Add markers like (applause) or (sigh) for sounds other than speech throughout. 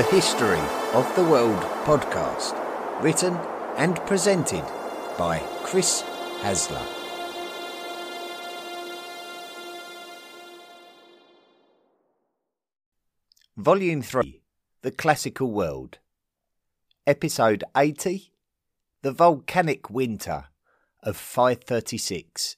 the History of the World podcast, written and presented by Chris Hasler. Volume 3 The Classical World, Episode 80 The Volcanic Winter of 536.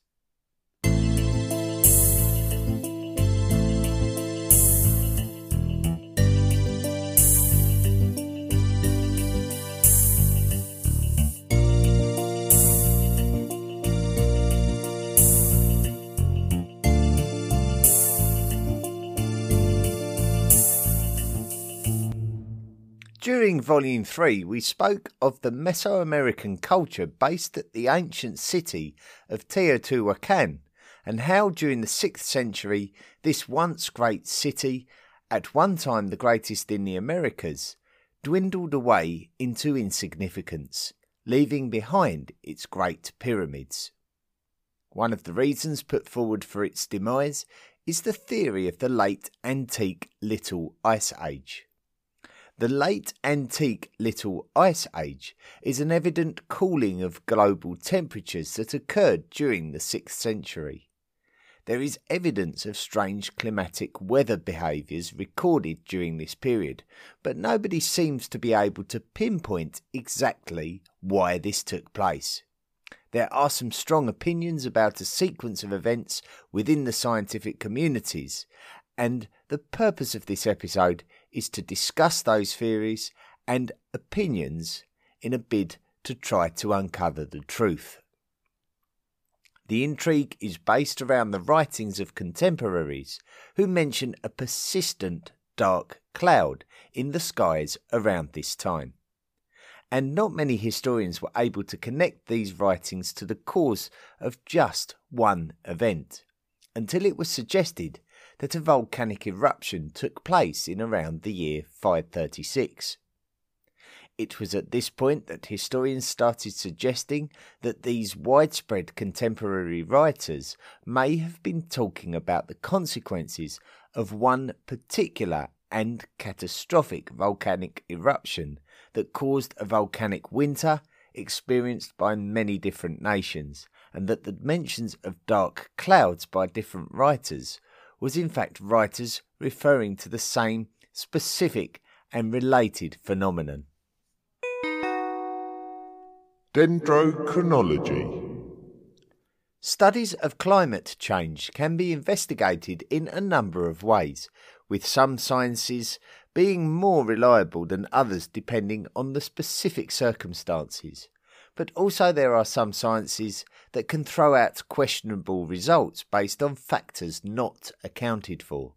During Volume 3, we spoke of the Mesoamerican culture based at the ancient city of Teotihuacan and how during the 6th century this once great city, at one time the greatest in the Americas, dwindled away into insignificance, leaving behind its great pyramids. One of the reasons put forward for its demise is the theory of the late antique Little Ice Age. The late antique Little Ice Age is an evident cooling of global temperatures that occurred during the 6th century. There is evidence of strange climatic weather behaviours recorded during this period, but nobody seems to be able to pinpoint exactly why this took place. There are some strong opinions about a sequence of events within the scientific communities, and the purpose of this episode is to discuss those theories and opinions in a bid to try to uncover the truth. The intrigue is based around the writings of contemporaries who mention a persistent dark cloud in the skies around this time. And not many historians were able to connect these writings to the cause of just one event, until it was suggested that a volcanic eruption took place in around the year 536. It was at this point that historians started suggesting that these widespread contemporary writers may have been talking about the consequences of one particular and catastrophic volcanic eruption that caused a volcanic winter experienced by many different nations, and that the mentions of dark clouds by different writers was in fact writers referring to the same specific and related phenomenon. Dendrochronology Studies of climate change can be investigated in a number of ways, with some sciences being more reliable than others depending on the specific circumstances but also there are some sciences that can throw out questionable results based on factors not accounted for.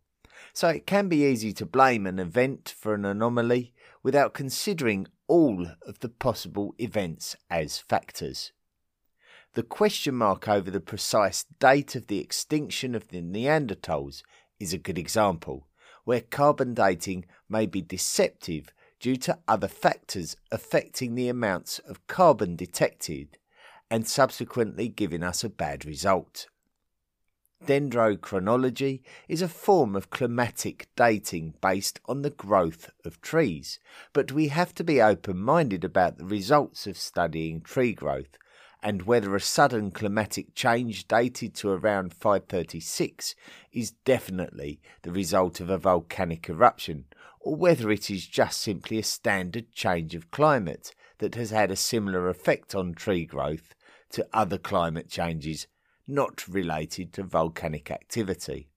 So it can be easy to blame an event for an anomaly without considering all of the possible events as factors. The question mark over the precise date of the extinction of the Neanderthals is a good example, where carbon dating may be deceptive due to other factors affecting the amounts of carbon detected and subsequently giving us a bad result. Dendrochronology is a form of climatic dating based on the growth of trees, but we have to be open minded about the results of studying tree growth and whether a sudden climatic change dated to around 536 is definitely the result of a volcanic eruption or whether it is just simply a standard change of climate that has had a similar effect on tree growth to other climate changes not related to volcanic activity.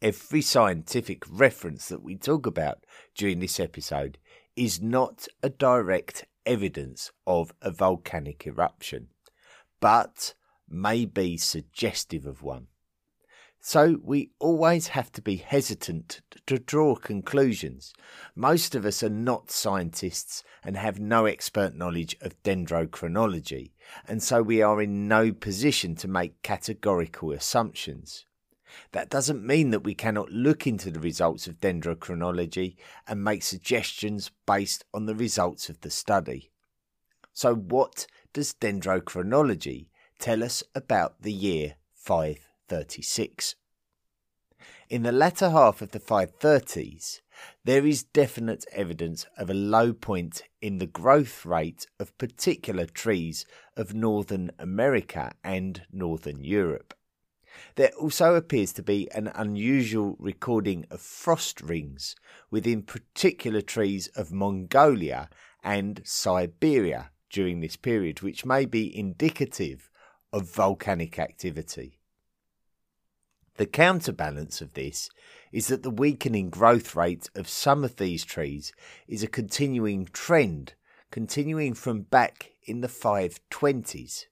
Every scientific reference that we talk about during this episode is not a direct evidence of a volcanic eruption, but may be suggestive of one. So we always have to be hesitant to draw conclusions. Most of us are not scientists and have no expert knowledge of dendrochronology, and so we are in no position to make categorical assumptions. That doesn't mean that we cannot look into the results of dendrochronology and make suggestions based on the results of the study. So, what does dendrochronology tell us about the year 5? 36. in the latter half of the 530s, there is definite evidence of a low point in the growth rate of particular trees of Northern America and Northern Europe. There also appears to be an unusual recording of frost rings within particular trees of Mongolia and Siberia during this period, which may be indicative of volcanic activity. The counterbalance of this is that the weakening growth rate of some of these trees is a continuing trend, continuing from back in the 520s.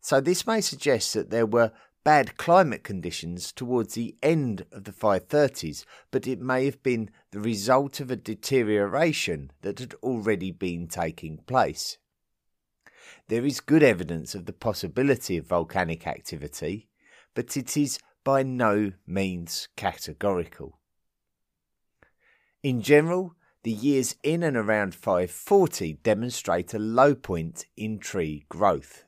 So, this may suggest that there were bad climate conditions towards the end of the 530s, but it may have been the result of a deterioration that had already been taking place. There is good evidence of the possibility of volcanic activity, but it is by no means categorical. In general, the years in and around 540 demonstrate a low point in tree growth.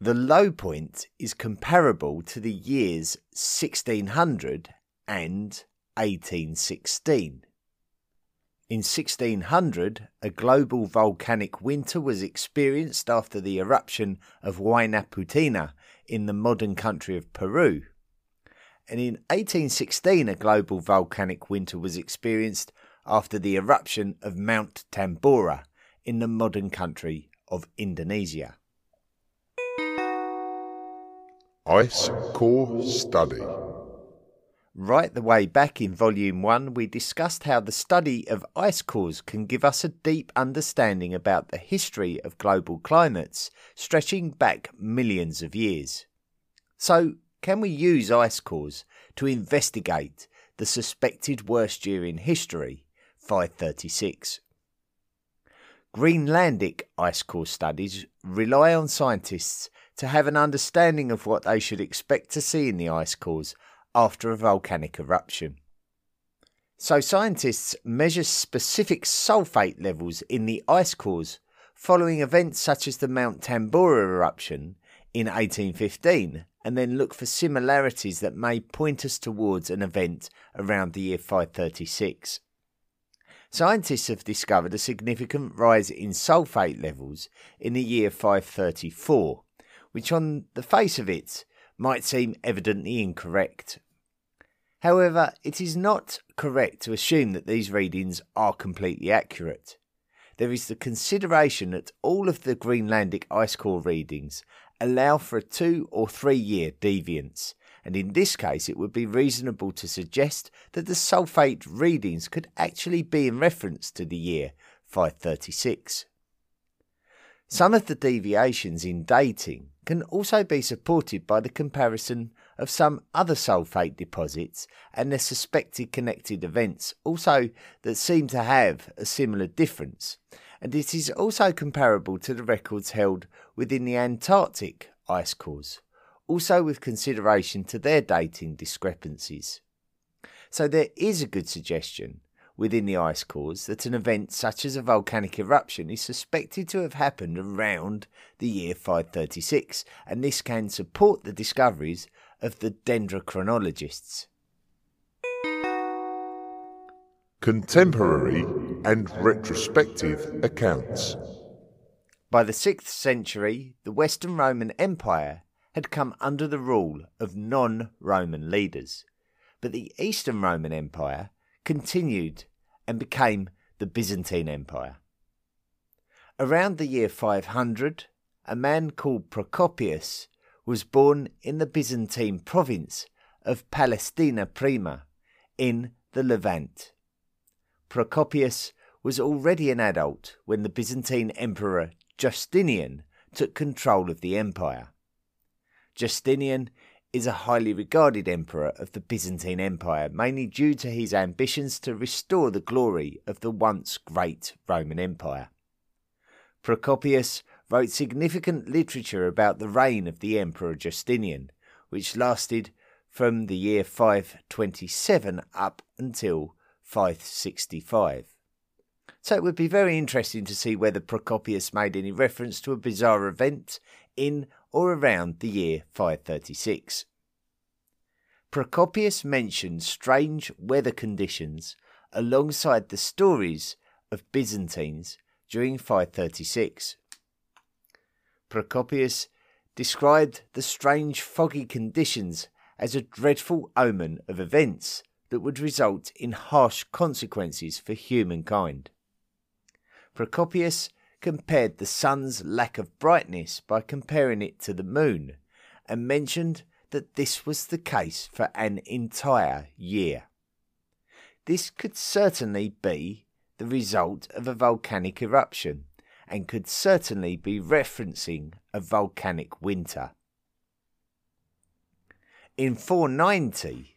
The low point is comparable to the years 1600 and 1816. In 1600, a global volcanic winter was experienced after the eruption of Huaynaputina in the modern country of Peru. And in 1816, a global volcanic winter was experienced after the eruption of Mount Tambora in the modern country of Indonesia. Ice Core Study Right the way back in Volume 1, we discussed how the study of ice cores can give us a deep understanding about the history of global climates stretching back millions of years. So, can we use ice cores to investigate the suspected worst year in history, 536? Greenlandic ice core studies rely on scientists to have an understanding of what they should expect to see in the ice cores after a volcanic eruption. So, scientists measure specific sulfate levels in the ice cores following events such as the Mount Tambora eruption in 1815 and then look for similarities that may point us towards an event around the year 536. Scientists have discovered a significant rise in sulfate levels in the year 534, which on the face of it might seem evidently incorrect. However, it is not correct to assume that these readings are completely accurate. There is the consideration that all of the Greenlandic ice core readings allow for a two or three year deviance, and in this case it would be reasonable to suggest that the sulfate readings could actually be in reference to the year 536. Some of the deviations in dating can also be supported by the comparison of some other sulfate deposits and their suspected connected events, also that seem to have a similar difference. And it is also comparable to the records held within the Antarctic ice cores, also with consideration to their dating discrepancies. So there is a good suggestion within the ice cores that an event such as a volcanic eruption is suspected to have happened around the year 536, and this can support the discoveries of the dendrochronologists. Contemporary and retrospective accounts. By the 6th century, the Western Roman Empire had come under the rule of non Roman leaders, but the Eastern Roman Empire continued and became the Byzantine Empire. Around the year 500, a man called Procopius was born in the Byzantine province of Palestina Prima in the Levant. Procopius was already an adult when the Byzantine Emperor Justinian took control of the empire. Justinian is a highly regarded emperor of the Byzantine Empire, mainly due to his ambitions to restore the glory of the once great Roman Empire. Procopius wrote significant literature about the reign of the Emperor Justinian, which lasted from the year 527 up until 565. So it would be very interesting to see whether Procopius made any reference to a bizarre event in or around the year 536. Procopius mentions strange weather conditions alongside the stories of Byzantines during 536. Procopius described the strange foggy conditions as a dreadful omen of events that would result in harsh consequences for humankind. Procopius compared the sun's lack of brightness by comparing it to the moon and mentioned that this was the case for an entire year. This could certainly be the result of a volcanic eruption and could certainly be referencing a volcanic winter. In 490,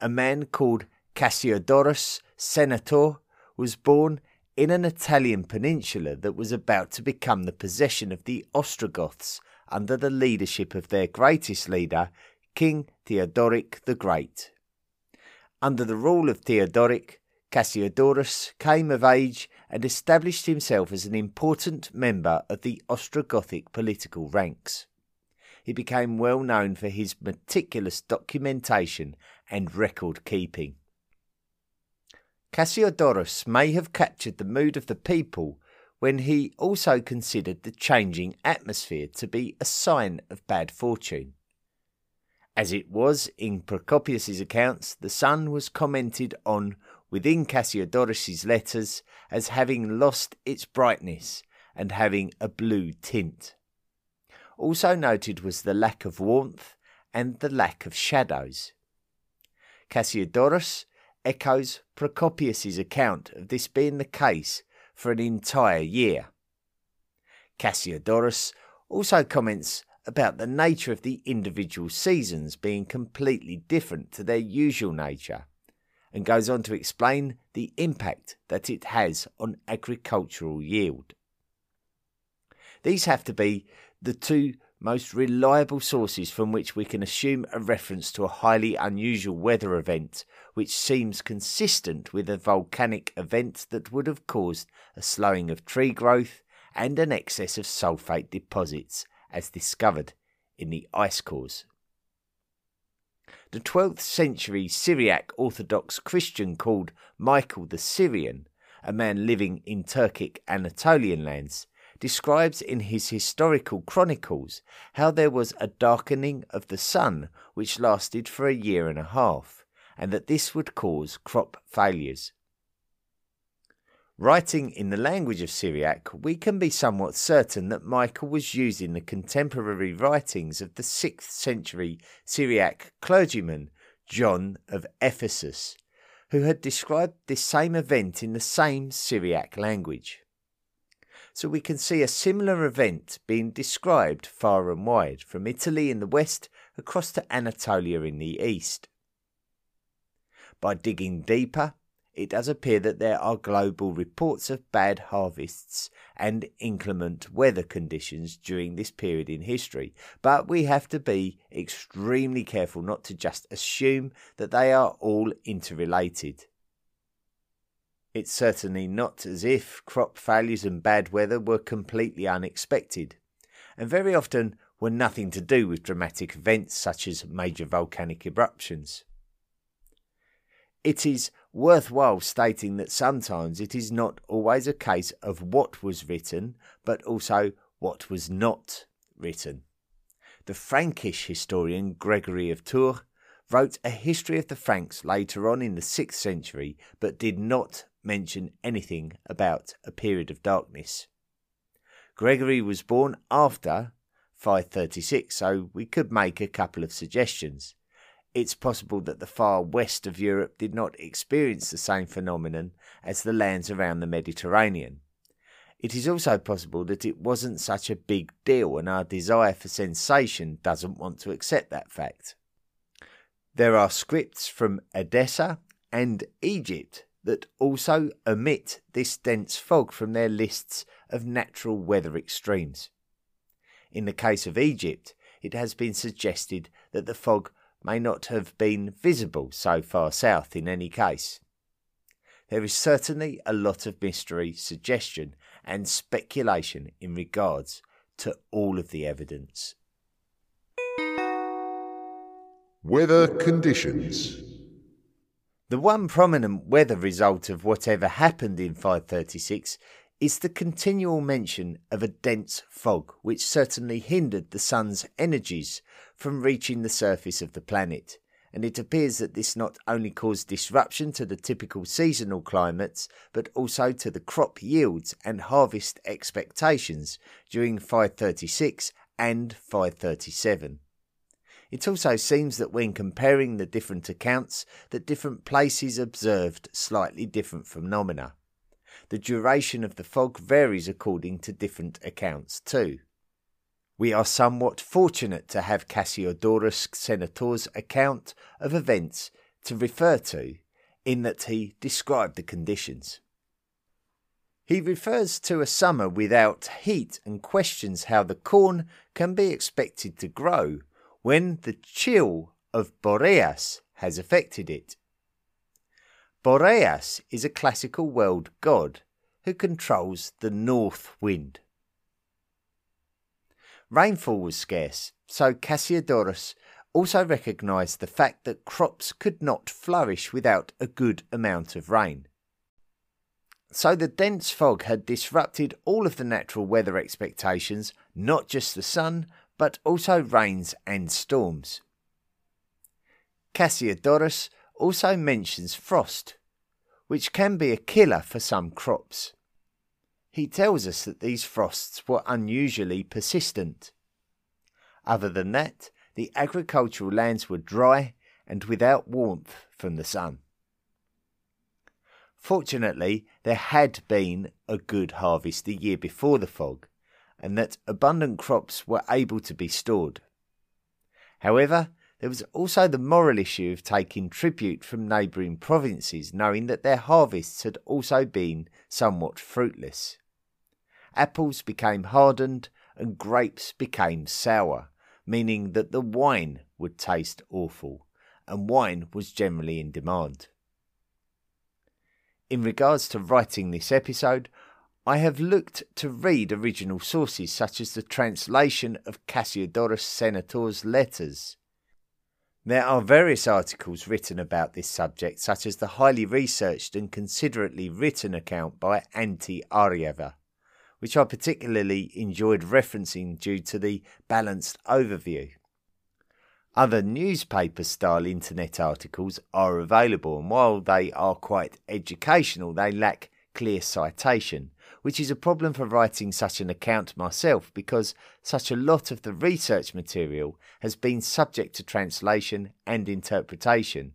a man called Cassiodorus Senator was born in an Italian peninsula that was about to become the possession of the Ostrogoths under the leadership of their greatest leader, King Theodoric the Great. Under the rule of Theodoric, Cassiodorus came of age and established himself as an important member of the Ostrogothic political ranks. He became well known for his meticulous documentation and record keeping. Cassiodorus may have captured the mood of the people when he also considered the changing atmosphere to be a sign of bad fortune. As it was in Procopius's accounts, the sun was commented on within Cassiodorus's letters as having lost its brightness and having a blue tint. Also noted was the lack of warmth and the lack of shadows. Cassiodorus echoes Procopius's account of this being the case for an entire year. Cassiodorus also comments about the nature of the individual seasons being completely different to their usual nature, and goes on to explain the impact that it has on agricultural yield. These have to be the two most reliable sources from which we can assume a reference to a highly unusual weather event which seems consistent with a volcanic event that would have caused a slowing of tree growth and an excess of sulfate deposits as discovered in the ice cores. The 12th century Syriac Orthodox Christian called Michael the Syrian, a man living in Turkic Anatolian lands, describes in his historical chronicles how there was a darkening of the sun which lasted for a year and a half, and that this would cause crop failures. Writing in the language of Syriac, we can be somewhat certain that Michael was using the contemporary writings of the 6th century Syriac clergyman John of Ephesus, who had described this same event in the same Syriac language so we can see a similar event being described far and wide, from Italy in the west across to Anatolia in the east. By digging deeper, it does appear that there are global reports of bad harvests and inclement weather conditions during this period in history, but we have to be extremely careful not to just assume that they are all interrelated. It's certainly not as if crop failures and bad weather were completely unexpected, and very often were nothing to do with dramatic events such as major volcanic eruptions. It is worthwhile stating that sometimes it is not always a case of what was written, but also what was not written. The Frankish historian Gregory of Tours wrote a history of the Franks later on in the 6th century, but did not mention anything about a period of darkness. Gregory was born after 536, so we could make a couple of suggestions. It's possible that the far west of Europe did not experience the same phenomenon as the lands around the Mediterranean. It is also possible that it wasn't such a big deal and our desire for sensation doesn't want to accept that fact. There are scripts from Edessa and Egypt that also omit this dense fog from their lists of natural weather extremes. In the case of Egypt, it has been suggested that the fog may not have been visible so far south in any case. There is certainly a lot of mystery, suggestion, and speculation in regards to all of the evidence. Weather conditions. The one prominent weather result of whatever happened in 536 is the continual mention of a dense fog, which certainly hindered the sun's energies from reaching the surface of the planet. And it appears that this not only caused disruption to the typical seasonal climates, but also to the crop yields and harvest expectations during 536 and 537. It also seems that when comparing the different accounts, that different places observed slightly different phenomena. The duration of the fog varies according to different accounts too. We are somewhat fortunate to have Cassiodorus Senator's account of events to refer to, in that he described the conditions. He refers to a summer without heat and questions how the corn can be expected to grow when the chill of Boreas has affected it. Boreas is a classical world god who controls the north wind. Rainfall was scarce, so Cassiodorus also recognised the fact that crops could not flourish without a good amount of rain. So the dense fog had disrupted all of the natural weather expectations, not just the sun, but also rains and storms. Cassiodorus also mentions frost, which can be a killer for some crops. He tells us that these frosts were unusually persistent. Other than that, the agricultural lands were dry and without warmth from the sun. Fortunately, there had been a good harvest the year before the fog, and that abundant crops were able to be stored. However, there was also the moral issue of taking tribute from neighbouring provinces, knowing that their harvests had also been somewhat fruitless. Apples became hardened and grapes became sour, meaning that the wine would taste awful, and wine was generally in demand. In regards to writing this episode, I have looked to read original sources such as the translation of Cassiodorus Senator's letters. There are various articles written about this subject, such as the highly researched and considerately written account by Antti Arjava, which I particularly enjoyed referencing due to the balanced overview. Other newspaper style internet articles are available, and while they are quite educational, they lack clear citation, which is a problem for writing such an account myself because such a lot of the research material has been subject to translation and interpretation,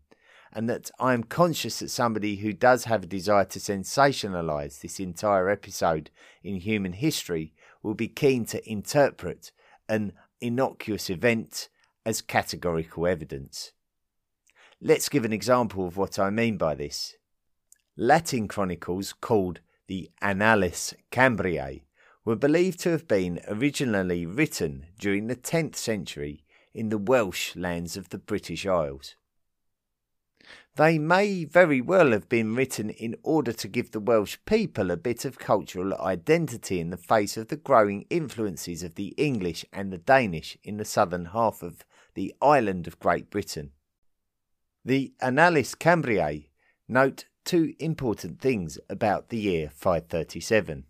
and that I am conscious that somebody who does have a desire to sensationalize this entire episode in human history will be keen to interpret an innocuous event as categorical evidence. Let's give an example of what I mean by this. Latin chronicles called the Annales Cambriae, were believed to have been originally written during the 10th century in the Welsh lands of the British Isles. They may very well have been written in order to give the Welsh people a bit of cultural identity in the face of the growing influences of the English and the Danish in the southern half of the island of Great Britain. The Annales Cambriae note two important things about the year 537.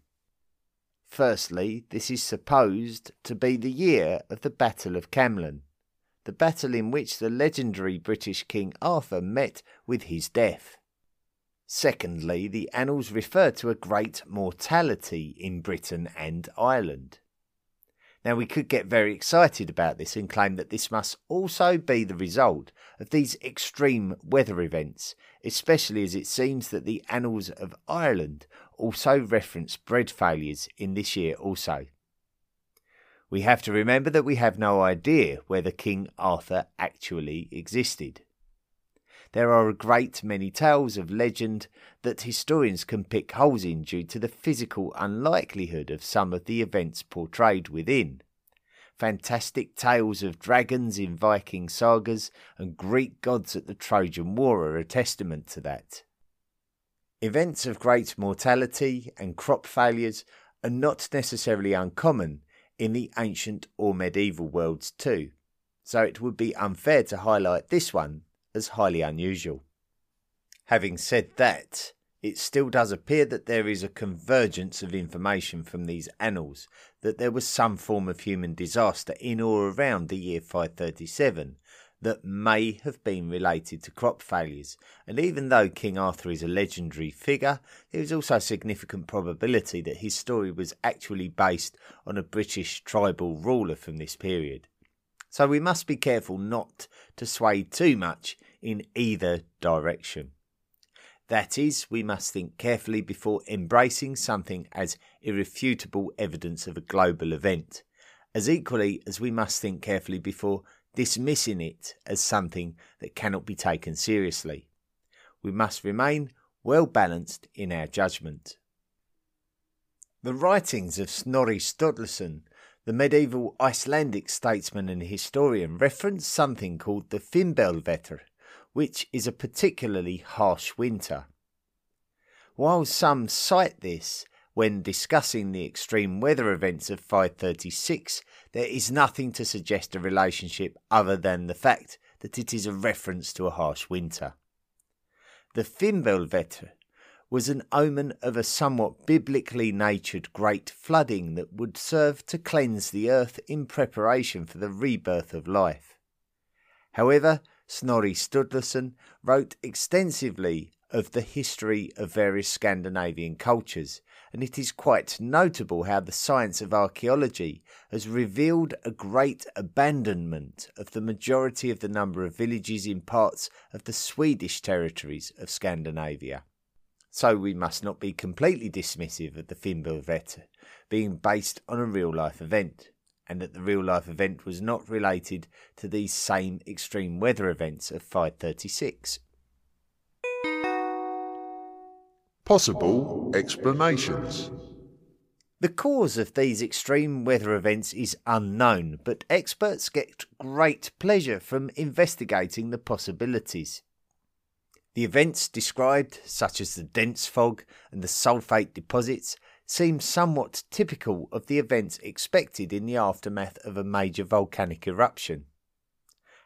Firstly, this is supposed to be the year of the Battle of Camlan, the battle in which the legendary British King Arthur met with his death. Secondly, the annals refer to a great mortality in Britain and Ireland. Now, we could get very excited about this and claim that this must also be the result of these extreme weather events, especially as it seems that the Annals of Ireland also reference bread failures in this year also. We have to remember that we have no idea whether King Arthur actually existed. There are a great many tales of legend that historians can pick holes in due to the physical unlikelihood of some of the events portrayed within. Fantastic tales of dragons in Viking sagas and Greek gods at the Trojan War are a testament to that. Events of great mortality and crop failures are not necessarily uncommon in the ancient or medieval worlds too. so it would be unfair to highlight this one as highly unusual. Having said that, it still does appear that there is a convergence of information from these annals that there was some form of human disaster in or around the year 537 that may have been related to crop failures, and even though King Arthur is a legendary figure, there is also a significant probability that his story was actually based on a British tribal ruler from this period. So we must be careful not to sway too much in either direction. That is, we must think carefully before embracing something as irrefutable evidence of a global event, as equally as we must think carefully before dismissing it as something that cannot be taken seriously. We must remain well balanced in our judgment. The writings of Snorri Sturluson, the medieval Icelandic statesman and historian, reference something called the Fimbulvetr, which is a particularly harsh winter. While some cite this when discussing the extreme weather events of 536, there is nothing to suggest a relationship other than the fact that it is a reference to a harsh winter. The Fimbulvetr was an omen of a somewhat biblically natured great flooding that would serve to cleanse the earth in preparation for the rebirth of life. However, Snorri Sturluson wrote extensively of the history of various Scandinavian cultures, and it is quite notable how the science of archaeology has revealed a great abandonment of the majority of the number of villages in parts of the Swedish territories of Scandinavia. So we must not be completely dismissive of the Fimbulvetr being based on a real life event, and that the real life event was not related to these same extreme weather events of 536. Possible explanations. The cause of these extreme weather events is unknown, but experts get great pleasure from investigating the possibilities. The events described, such as the dense fog and the sulfate deposits, seem somewhat typical of the events expected in the aftermath of a major volcanic eruption.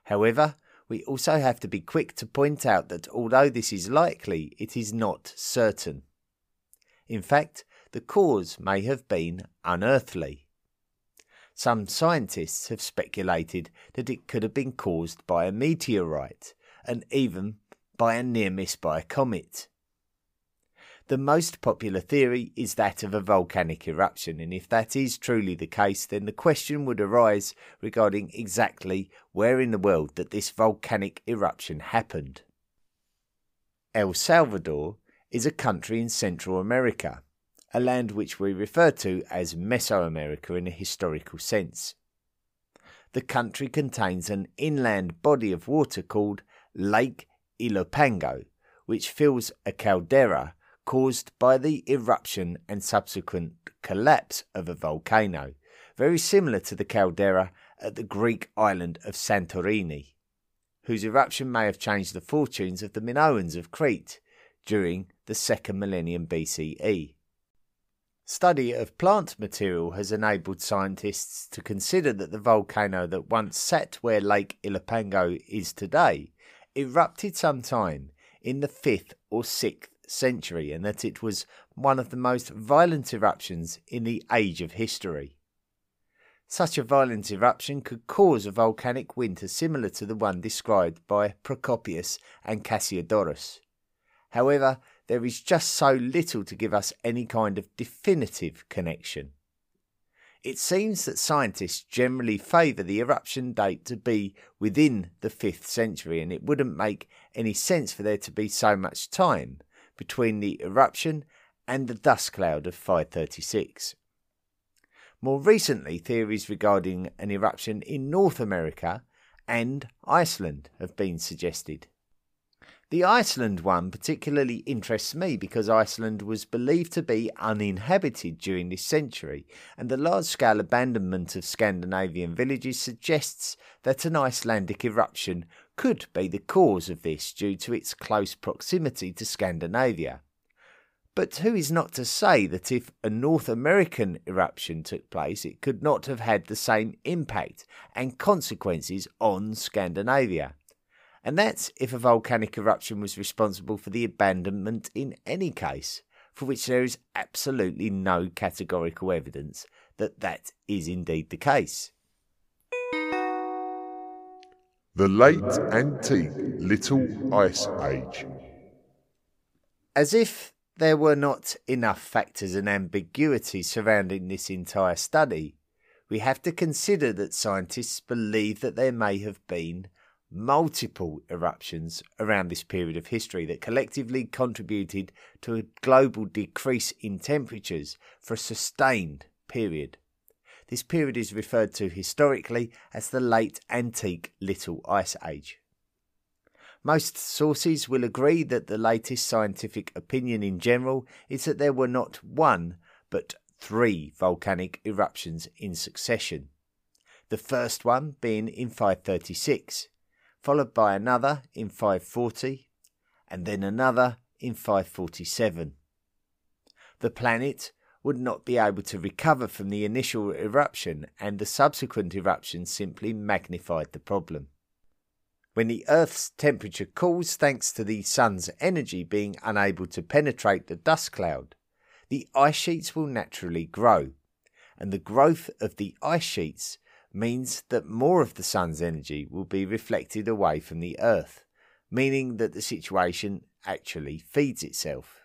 However, we also have to be quick to point out that although this is likely, it is not certain. In fact, the cause may have been unearthly. Some scientists have speculated that it could have been caused by a meteorite and even by a near miss by a comet. The most popular theory is that of a volcanic eruption, and if that is truly the case, then the question would arise regarding exactly where in the world that this volcanic eruption happened. El Salvador is a country in Central America, a land which we refer to as Mesoamerica in a historical sense. The country contains an inland body of water called Lake Ilopango, which fills a caldera caused by the eruption and subsequent collapse of a volcano, very similar to the caldera at the Greek island of Santorini, whose eruption may have changed the fortunes of the Minoans of Crete during the second millennium BCE. Study of plant material has enabled scientists to consider that the volcano that once sat where Lake Ilopango is today erupted sometime in the 5th or 6th century and that it was one of the most violent eruptions in the age of history. Such a violent eruption could cause a volcanic winter similar to the one described by Procopius and Cassiodorus. However, there is just so little to give us any kind of definitive connection. It seems that scientists generally favour the eruption date to be within the 5th century, and it wouldn't make any sense for there to be so much time between the eruption and the dust cloud of 536. More recently, theories regarding an eruption in North America and Iceland have been suggested. The Iceland one particularly interests me because Iceland was believed to be uninhabited during this century, and the large scale abandonment of Scandinavian villages suggests that an Icelandic eruption could be the cause of this due to its close proximity to Scandinavia. But who is not to say that if a North American eruption took place, it could not have had the same impact and consequences on Scandinavia? And that's if a volcanic eruption was responsible for the abandonment in any case, for which there is absolutely no categorical evidence that that is indeed the case. The Late Antique Little Ice Age. As if there were not enough factors and ambiguity surrounding this entire study, we have to consider that scientists believe that there may have been multiple eruptions around this period of history that collectively contributed to a global decrease in temperatures for a sustained period. This period is referred to historically as the Late Antique Little Ice Age. Most sources will agree that the latest scientific opinion in general is that there were not one, but three volcanic eruptions in succession. The first one being in 536, followed by another in 540, and then another in 547. The planet would not be able to recover from the initial eruption, and the subsequent eruptions simply magnified the problem. When the Earth's temperature cools thanks to the Sun's energy being unable to penetrate the dust cloud, the ice sheets will naturally grow, and the growth of the ice sheets means that more of the Sun's energy will be reflected away from the Earth, meaning that the situation actually feeds itself.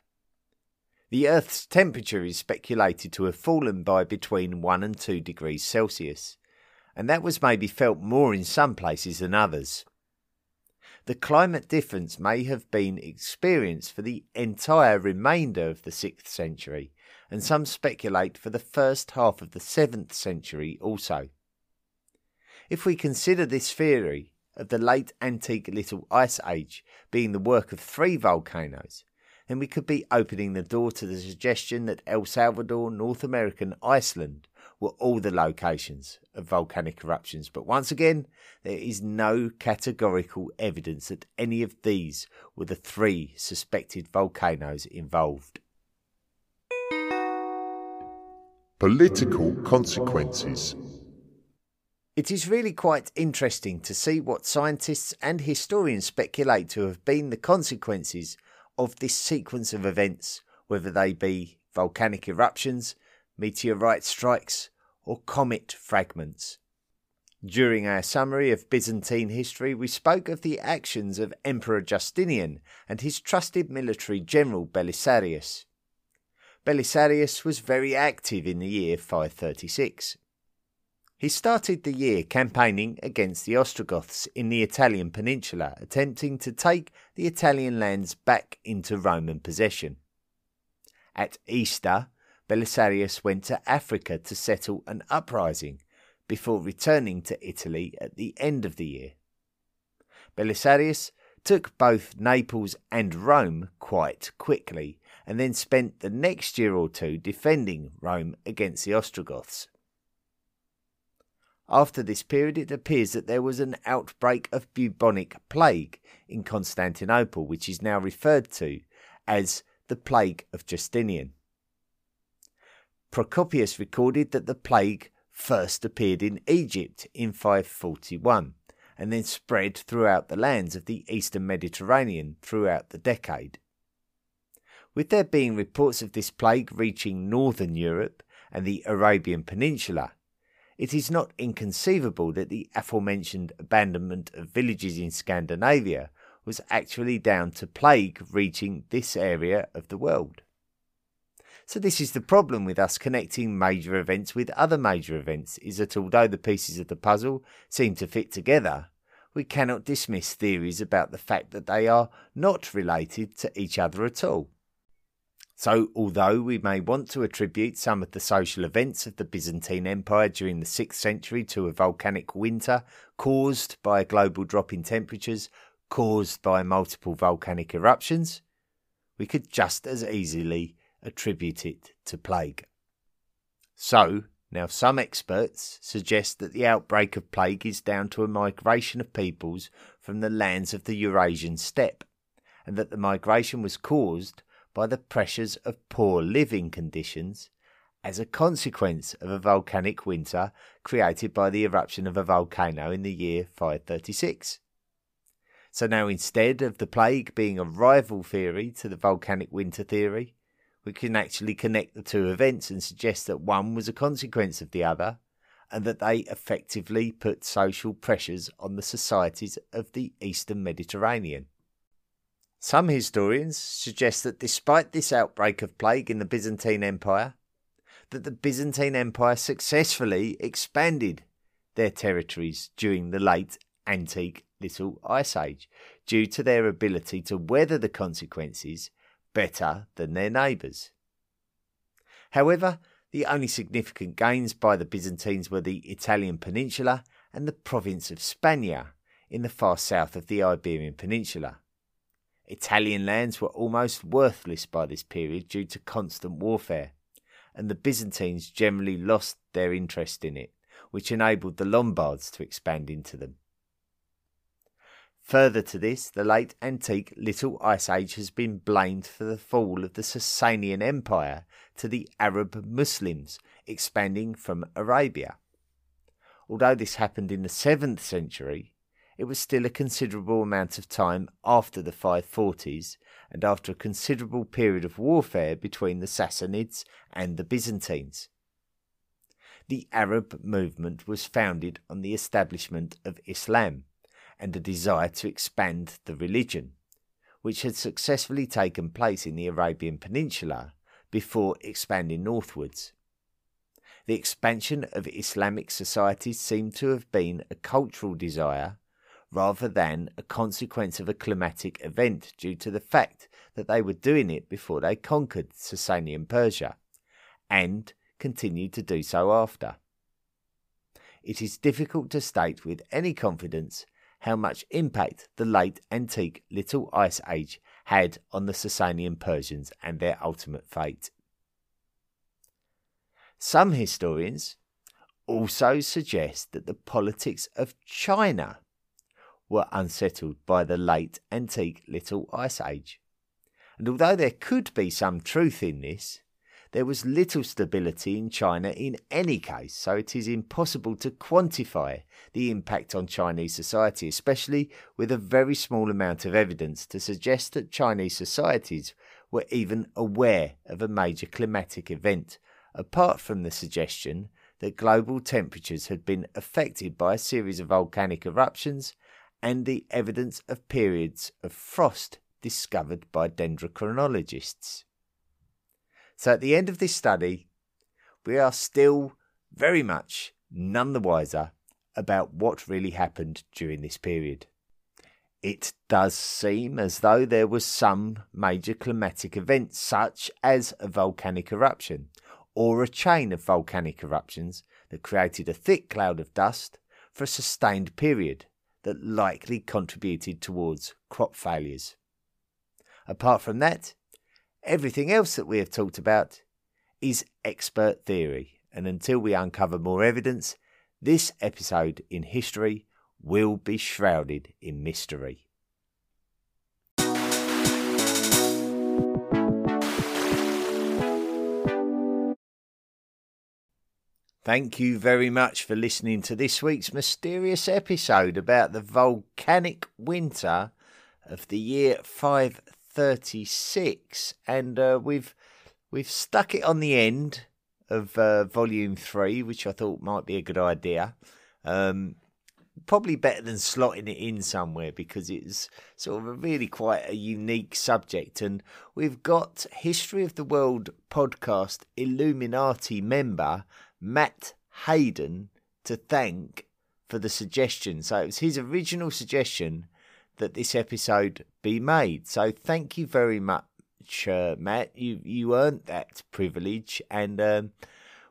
The Earth's temperature is speculated to have fallen by between 1 and 2 degrees Celsius, and that was maybe felt more in some places than others the climate difference may have been experienced for the entire remainder of the 6th century, and some speculate for the first half of the 7th century also. If we consider this theory of the late antique Little Ice Age being the work of three volcanoes, then we could be opening the door to the suggestion that El Salvador, North America, and Iceland were all the locations of volcanic eruptions. But once again, there is no categorical evidence that any of these were the three suspected volcanoes involved. Political consequences. It is really quite interesting to see what scientists and historians speculate to have been the consequences of this sequence of events, whether they be volcanic eruptions, meteorite strikes, or comet fragments. During our summary of Byzantine history, we spoke of the actions of Emperor Justinian and his trusted military general Belisarius. Belisarius was very active in the year 536. He started the year campaigning against the Ostrogoths in the Italian peninsula, attempting to take the Italian lands back into Roman possession. At Easter, Belisarius went to Africa to settle an uprising before returning to Italy at the end of the year. Belisarius took both Naples and Rome quite quickly and then spent the next year or two defending Rome against the Ostrogoths. After this period, it appears that there was an outbreak of bubonic plague in Constantinople, which is now referred to as the Plague of Justinian. Procopius recorded that the plague first appeared in Egypt in 541 and then spread throughout the lands of the eastern Mediterranean throughout the decade. With there being reports of this plague reaching northern Europe and the Arabian Peninsula, it is not inconceivable that the aforementioned abandonment of villages in Scandinavia was actually down to plague reaching this area of the world. So this is the problem with us connecting major events with other major events is that although the pieces of the puzzle seem to fit together, we cannot dismiss theories about the fact that they are not related to each other at all. So, although we may want to attribute some of the social events of the Byzantine Empire during the 6th century to a volcanic winter caused by a global drop in temperatures caused by multiple volcanic eruptions, we could just as easily attribute it to plague. So, now some experts suggest that the outbreak of plague is down to a migration of peoples from the lands of the Eurasian steppe, and that the migration was caused by the pressures of poor living conditions as a consequence of a volcanic winter created by the eruption of a volcano in the year 536. So now instead of the plague being a rival theory to the volcanic winter theory, we can actually connect the two events and suggest that one was a consequence of the other and that they effectively put social pressures on the societies of the eastern Mediterranean. Some historians suggest that despite this outbreak of plague in the Byzantine Empire, that the Byzantine Empire successfully expanded their territories during the late antique Little Ice Age due to their ability to weather the consequences better than their neighbours. However, the only significant gains by the Byzantines were the Italian peninsula and the province of Spania in the far south of the Iberian Peninsula. Italian lands were almost worthless by this period due to constant warfare, and the Byzantines generally lost their interest in it, which enabled the Lombards to expand into them. Further to this, the late antique Little Ice Age has been blamed for the fall of the Sasanian Empire to the Arab Muslims expanding from Arabia. Although this happened in the 7th century, it was still a considerable amount of time after the 540s and after a considerable period of warfare between the Sassanids and the Byzantines. The Arab movement was founded on the establishment of Islam and a desire to expand the religion, which had successfully taken place in the Arabian Peninsula before expanding northwards. The expansion of Islamic societies seemed to have been a cultural desire rather than a consequence of a climatic event due to the fact that they were doing it before they conquered Sasanian Persia and continued to do so after. It is difficult to state with any confidence how much impact the late antique Little Ice Age had on the Sasanian Persians and their ultimate fate. Some historians also suggest that the politics of China were unsettled by the late antique Little Ice Age. And although there could be some truth in this, there was little stability in China in any case, so it is impossible to quantify the impact on Chinese society, especially with a very small amount of evidence to suggest that Chinese societies were even aware of a major climatic event, apart from the suggestion that global temperatures had been affected by a series of volcanic eruptions and the evidence of periods of frost discovered by dendrochronologists. So at the end of this study, we are still very much none the wiser about what really happened during this period. It does seem as though there was some major climatic event, such as a volcanic eruption or a chain of volcanic eruptions that created a thick cloud of dust for a sustained period that likely contributed towards crop failures. Apart from that, everything else that we have talked about is expert theory, and until we uncover more evidence, this episode in history will be shrouded in mystery. Thank you very much for listening to this week's mysterious episode about the volcanic winter of the year 536. And uh, we've we've stuck it on the end of uh, volume 3, which I thought might be a good idea. Um, probably better than slotting it in somewhere because it's sort of a really quite a unique subject. And we've got History of the World podcast Illuminati member Matt Hayden to thank for the suggestion. So it was his original suggestion that this episode be made. So thank you very much, uh, Matt. You you earned that privilege, and um,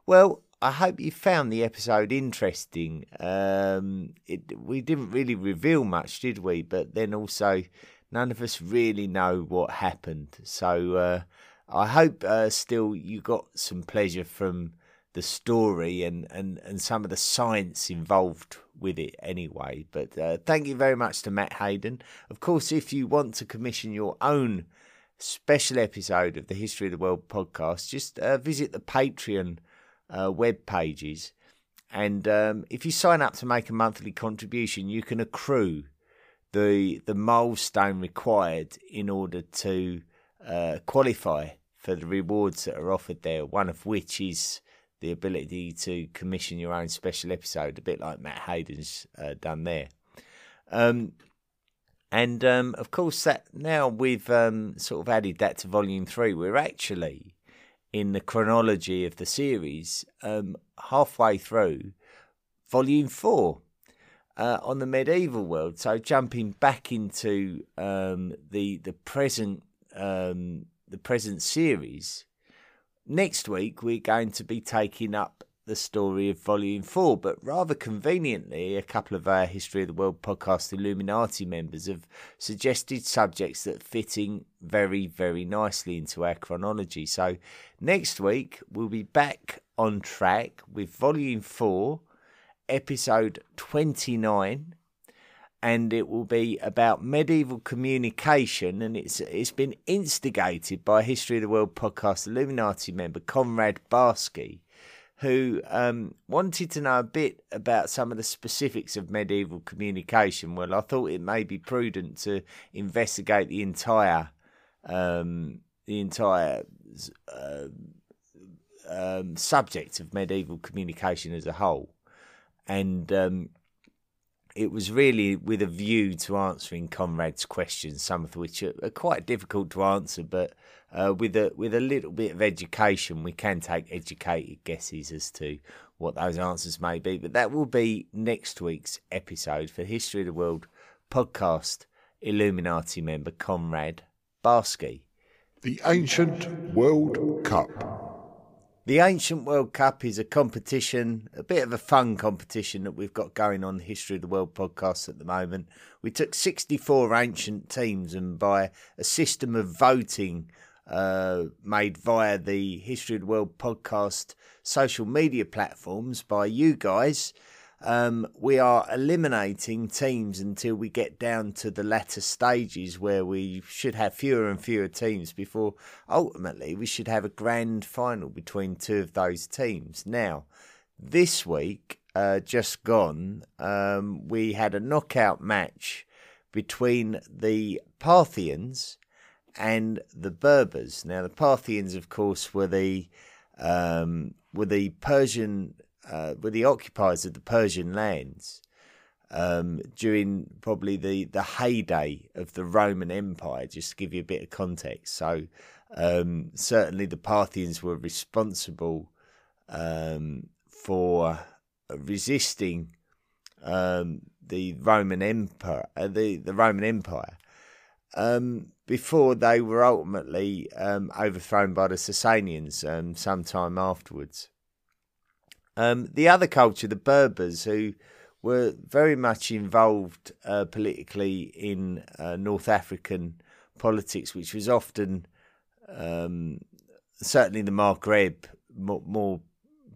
well, I hope you found the episode interesting. Um, it we didn't really reveal much, did we? But then also, none of us really know what happened. So uh, I hope uh, still you got some pleasure from the story and, and, and some of the science involved with it anyway. But uh, thank you very much to Matt Hayden. Of course, if you want to commission your own special episode of the History of the World podcast, just uh, visit the Patreon uh, web pages. And um, if you sign up to make a monthly contribution, you can accrue the the milestone required in order to uh, qualify for the rewards that are offered there. One of which is the ability to commission your own special episode, a bit like Matt Hayden's uh, done there. Um, and um, of course, that now we've um, sort of added that to volume three, we're actually in the chronology of the series um, halfway through volume four uh, on the medieval world. So jumping back into um, the the present um, the present series. Next week, we're going to be taking up the story of Volume 4, but rather conveniently, a couple of our History of the World podcast Illuminati members have suggested subjects that fit in very, very nicely into our chronology. So next week, we'll be back on track with Volume 4, Episode 29 and it will be about medieval communication, and it's it's been instigated by History of the World podcast Illuminati member Conrad Barsky, who um, wanted to know a bit about some of the specifics of medieval communication. Well, I thought it may be prudent to investigate the entire um, the entire uh, um, subject of medieval communication as a whole, and um, it was really with a view to answering Conrad's questions, some of which are, are quite difficult to answer, but uh, with a with a little bit of education, we can take educated guesses as to what those answers may be. But that will be next week's episode for History of the World podcast. Illuminati member Conrad Barsky. The Ancient World Cup. The Ancient World Cup is a competition, a bit of a fun competition that we've got going on the History of the World podcast at the moment. We took 64 ancient teams and by a system of voting uh, made via the History of the World podcast social media platforms by you guys, um, we are eliminating teams until we get down to the latter stages where we should have fewer and fewer teams before ultimately we should have a grand final between two of those teams. Now, this week, uh, just gone, um, we had a knockout match between the Parthians and the Berbers. Now, the Parthians, of course, were the um, were the Persian uh, were the occupiers of the Persian lands um, during probably the, the heyday of the Roman Empire, just to give you a bit of context. So, um, certainly the Parthians were responsible um, for resisting um, the Roman Empire, uh, the, the Roman Empire. Um, before they were ultimately um, overthrown by the Sasanians sometime afterwards. Um, the other culture, the Berbers, who were very much involved uh, politically in uh, North African politics, which was often um, certainly the Maghreb more, more,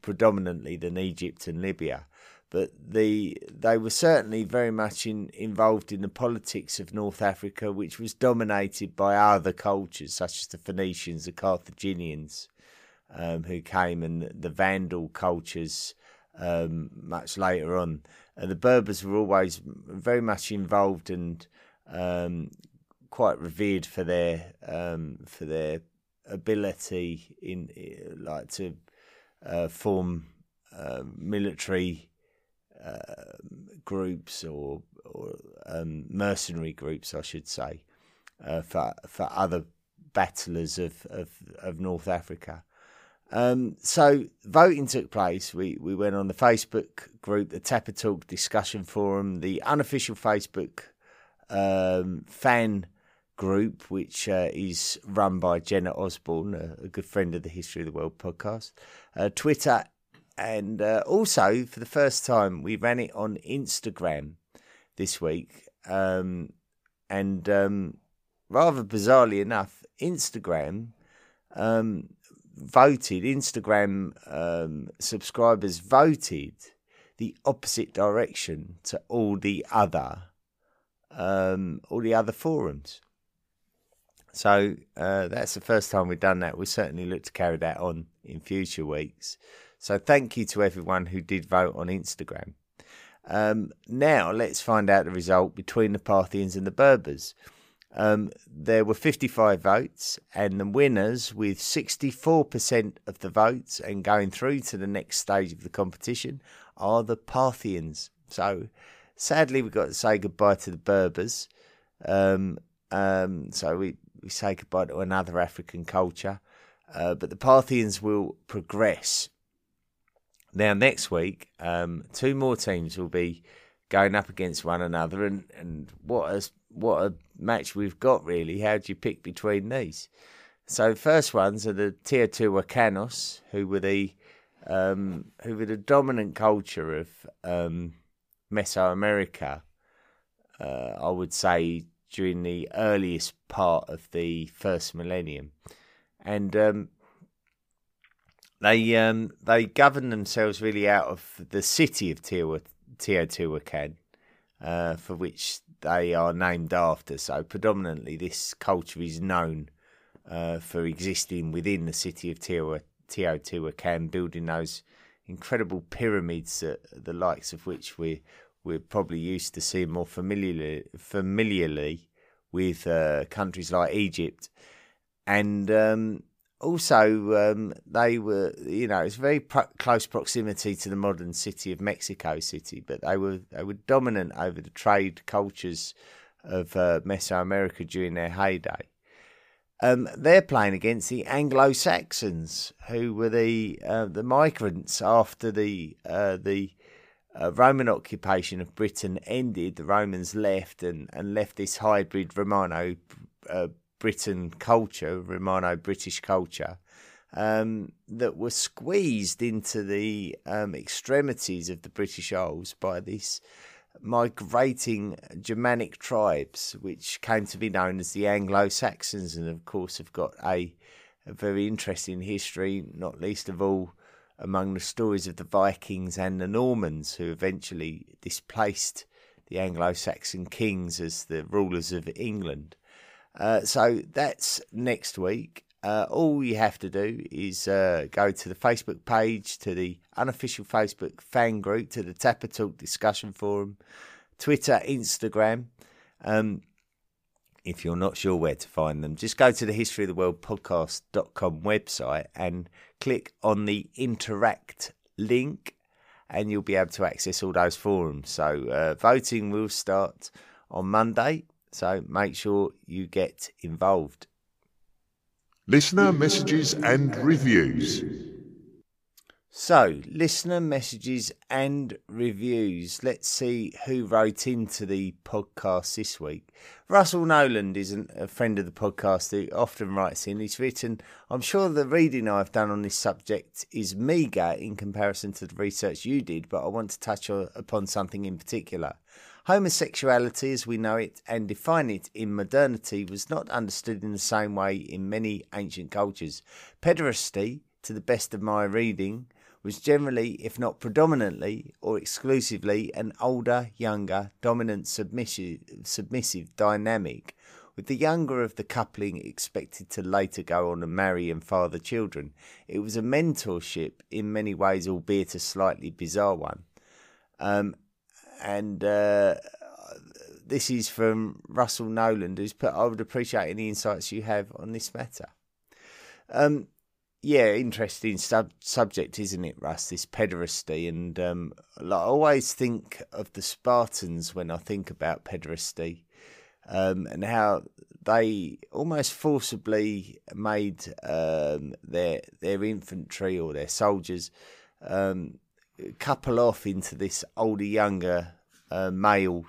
predominantly than Egypt and Libya. But the they were certainly very much in, involved in the politics of North Africa, which was dominated by other cultures such as the Phoenicians, the Carthaginians, um, who came and the Vandal cultures um, much later on. Uh, the Berbers were always very much involved and um, quite revered for their um, for their ability in like to uh, form uh, military uh, groups or or um, mercenary groups, I should say, uh, for for other battlers of, of, of North Africa. Um, so voting took place. We we went on the Facebook group, the Tapatalk discussion forum, the unofficial Facebook um, fan group, which uh, is run by Jenna Osborne, a, a, good friend of the History of the World podcast, uh, Twitter, and uh, also for the first time we ran it on Instagram this week. Um, and um, rather bizarrely enough, Instagram um, voted, Instagram um, subscribers voted the opposite direction to all the other um, all the other forums. So uh, that's the first time we've done that. We certainly look to carry that on in future weeks. So thank you to everyone who did vote on Instagram. Um, now let's find out the result between the Parthians and the Berbers. Um, there were 55 votes, and the winners, with 64% of the votes and going through to the next stage of the competition, are the Parthians. So sadly, we've got to say goodbye to the Berbers. Um, um, so we, we say goodbye to another African culture. Uh, but the Parthians will progress. Now, next week, um, two more teams will be going up against one another, and, and what a what a match we've got really. How do you pick between these? So, the first ones are the Teotihuacanos, who were the um, who were the dominant culture of um, Mesoamerica. Uh, I would say during the earliest part of the first millennium, and um, they um, they govern themselves really out of the city of Teotihuacan, uh, for which they are named after. So predominantly, this culture is known uh, for existing within the city of Teotihuacan, building those incredible pyramids, uh, the likes of which we we're probably used to seeing more familiarly familiarly with uh, countries like Egypt, and um, also um, they were you know it's very pro- close proximity to the modern city of Mexico City, but they were they were dominant over the trade cultures of uh, Mesoamerica during their heyday. Um, they're playing against the Anglo Saxons, who were the uh, the migrants after the uh, the uh, Roman occupation of Britain ended, the Romans left and, and left this hybrid Romano uh, Britain culture, Romano British culture, um, that were squeezed into the um, extremities of the British Isles by these migrating Germanic tribes, which came to be known as the Anglo Saxons, and of course have got a, a very interesting history, not least of all among the stories of the Vikings and the Normans, who eventually displaced the Anglo Saxon kings as the rulers of England. Uh, so that's next week. Uh, all you have to do is uh, go to the Facebook page, to the unofficial Facebook fan group, to the Tapatalk discussion forum, Twitter, Instagram. Um, if you're not sure where to find them, just go to the History of the World podcast.com website and click on the interact link, and you'll be able to access all those forums. So, uh, voting will start on Monday, so make sure you get involved. Listener messages and reviews. So, listener messages and reviews. Let's see who wrote into the podcast this week. Russell Noland is a friend of the podcast who often writes in. He's written, I'm sure the reading I've done on this subject is meagre in comparison to the research you did, but I want to touch upon something in particular. Homosexuality, as we know it and define it in modernity, was not understood in the same way in many ancient cultures. Pederasty, to the best of my reading, was generally, if not predominantly or exclusively, an older, younger, dominant, submissive, submissive dynamic, with the younger of the coupling expected to later go on and marry and father children. It was a mentorship in many ways, albeit a slightly bizarre one. Um, and uh, this is from Russell Noland, who's put, I would appreciate any insights you have on this matter. Um, yeah, interesting sub- subject, isn't it, Russ? This pederasty, and um, I always think of the Spartans when I think about pederasty, um, and how they almost forcibly made um, their their infantry or their soldiers um, couple off into this older younger uh, male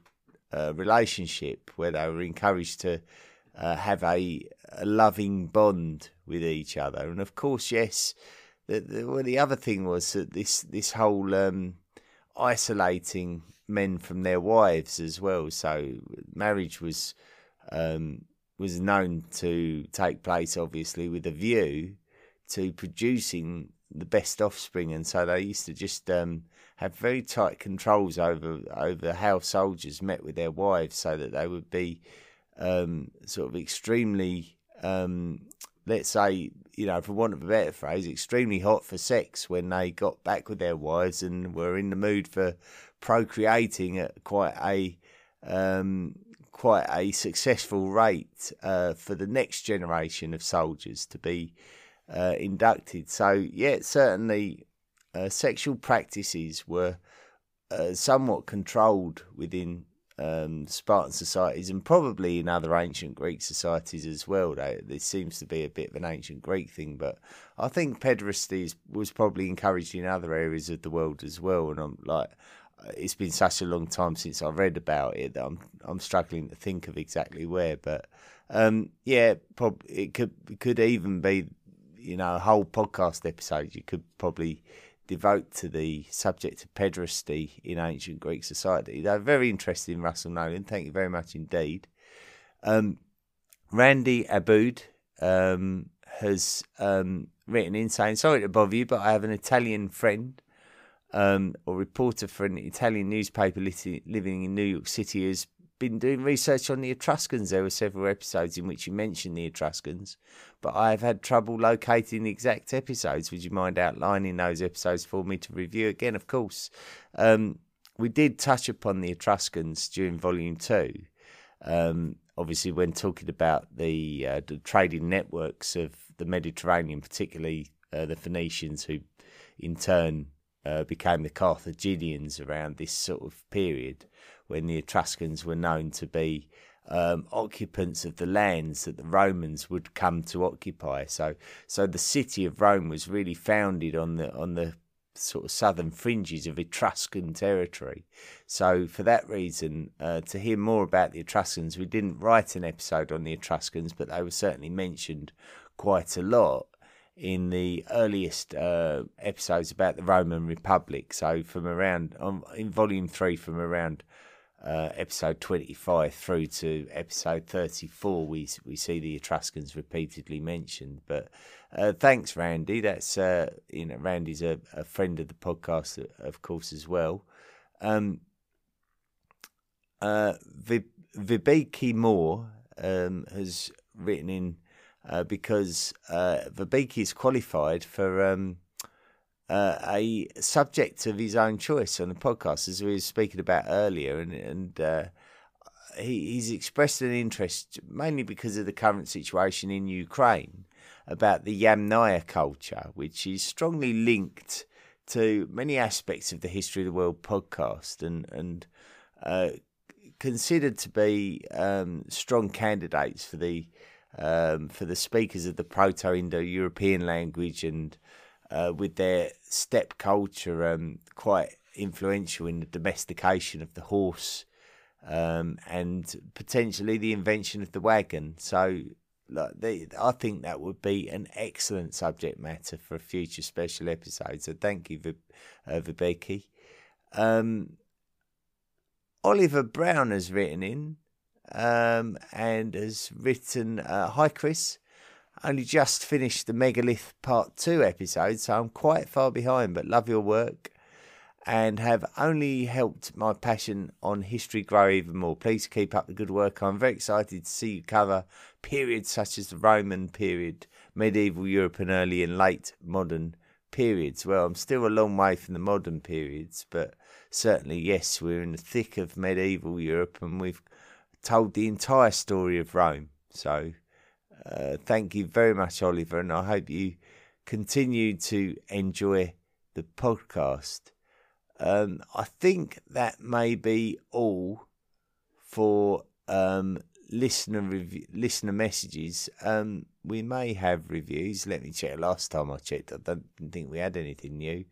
uh, relationship, where they were encouraged to uh, have a, a, loving bond with each other. And of course, yes, the, the, well, the other thing was that this this whole um, isolating men from their wives as well. So marriage was um, was known to take place, obviously, with a view to producing the best offspring, and so they used to just um, have very tight controls over over how soldiers met with their wives, so that they would be um, sort of extremely um, let's say, you know, for want of a better phrase, extremely hot for sex when they got back with their wives and were in the mood for procreating at quite a um, quite a successful rate uh, for the next generation of soldiers to be uh, inducted. So, yeah, certainly uh, sexual practices were uh, somewhat controlled within um, Spartan societies and probably in other ancient Greek societies as well. This seems to be a bit of an ancient Greek thing, but I think pederasty was probably encouraged in other areas of the world as well. And I'm like, it's been such a long time since I read about it that I'm I'm struggling to think of exactly where. But um, yeah, prob- it could it could even be you know a whole podcast episode. You could probably devote to the subject of pederasty in ancient Greek society. They're very interesting, Russell Nolan. Thank you very much indeed. Um, Randy Aboud um, has um, written in saying, Sorry to bother you, but I have an Italian friend um, or reporter for an Italian newspaper living in New York City who's been doing research on the Etruscans. There were several episodes in which you mentioned the Etruscans, but I have had trouble locating the exact episodes. Would you mind outlining those episodes for me to review again? Of course. Um, we did touch upon the Etruscans during Volume 2. Um, obviously, when talking about the, uh, the trading networks of the Mediterranean, particularly uh, the Phoenicians, who in turn uh, became the Carthaginians around this sort of period when the Etruscans were known to be um, occupants of the lands that the Romans would come to occupy. So, so the city of Rome was really founded on the on the sort of southern fringes of Etruscan territory. So, for that reason, uh, to hear more about the Etruscans, we didn't write an episode on the Etruscans, but they were certainly mentioned quite a lot in the earliest uh, episodes about the Roman Republic. So, from around um, in volume three, from around uh, episode 25 through to episode 34, we we see the Etruscans repeatedly mentioned. But uh, thanks, Randy. That's uh, you know, Randy's a, a, friend of the podcast, of course, as well. Um, uh, Vibeke Moore um, has written in uh, because uh, is qualified for. Um, uh, a subject of his own choice on the podcast, as we were speaking about earlier, and and uh, he, he's expressed an interest mainly because of the current situation in Ukraine about the Yamnaya culture, which is strongly linked to many aspects of the History of the World podcast, and and uh, considered to be um, strong candidates for the um, for the speakers of the Proto-Indo-European language and uh, with their steppe culture um, quite influential in the domestication of the horse um, and potentially the invention of the wagon. So, like, they, I think that would be an excellent subject matter for a future special episode. So, thank you, uh, Vibeke. Um, Oliver Brown has written in um, and has written, uh, Hi, Chris only just finished the Megalith Part 2 episode, so I'm quite far behind, but love your work and have only helped my passion on history grow even more. Please keep up the good work. I'm very excited to see you cover periods such as the Roman period, medieval Europe, and early and late modern periods. Well, I'm still a long way from the modern periods, but certainly, yes, we're in the thick of medieval Europe and we've told the entire story of Rome. So, uh, thank you very much, Oliver, and I hope you continue to enjoy the podcast. Um, I think that may be all for um, listener review, listener messages. Um, we may have reviews. Let me check. Last time I checked, I don't think we had anything new,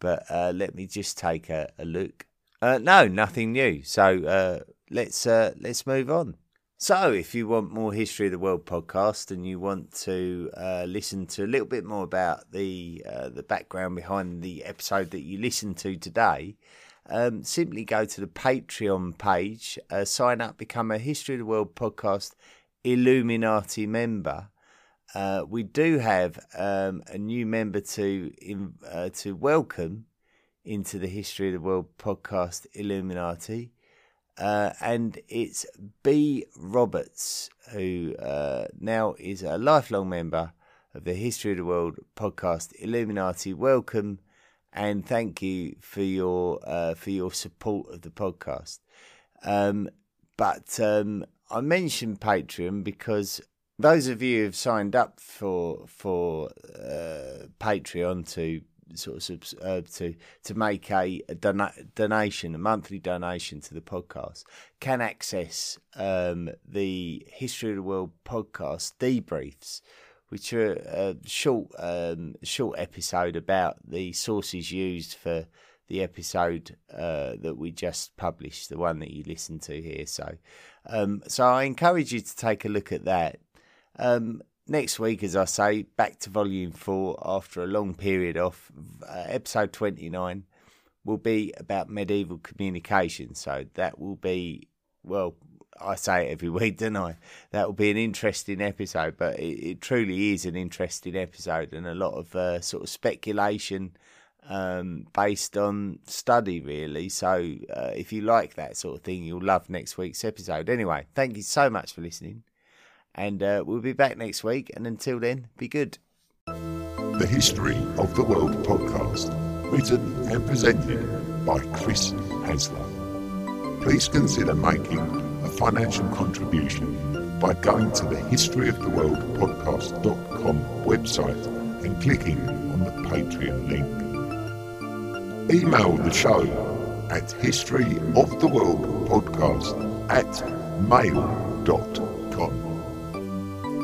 but uh, let me just take a, a look. Uh, no, nothing new. So uh, let's uh, let's move on. So, if you want more History of the World podcast and you want to uh, listen to a little bit more about the uh, the background behind the episode that you listened to today, um, simply go to the Patreon page, uh, sign up, become a History of the World podcast Illuminati member. Uh, we do have um, a new member to in, uh, to welcome into the History of the World podcast Illuminati. Uh, and it's B Roberts. who uh, now is a lifelong member of the History of the World podcast Illuminati. Welcome and thank you for your uh, for your support of the podcast. Um, but um, I mentioned Patreon because those of you who've signed up for for uh, Patreon to sort of uh, to to make a, a donation, a monthly donation to the podcast, can access um, the History of the World podcast debriefs, which are a short um, short episode about the sources used for the episode uh, that we just published, the one that you listened to here. So, um, so I encourage you to take a look at that. Um, next week, as I say, back to volume four after a long period off. Uh, episode 29 will be about medieval communication. So that will be, well, I say it every (laughs) week, don't I? That will be an interesting episode, but it, it truly is an interesting episode and a lot of uh, sort of speculation um, based on study, really. So uh, if you like that sort of thing, you'll love next week's episode. Anyway, thank you so much for listening. And uh, we'll be back next week. And until then, be good. The History of the World podcast, written and presented by Chris Hasler. Please consider making a financial contribution by going to the History of the World historyoftheworldpodcast.com website and clicking on the Patreon link. Email the show at historyoftheworldpodcast at mail.com.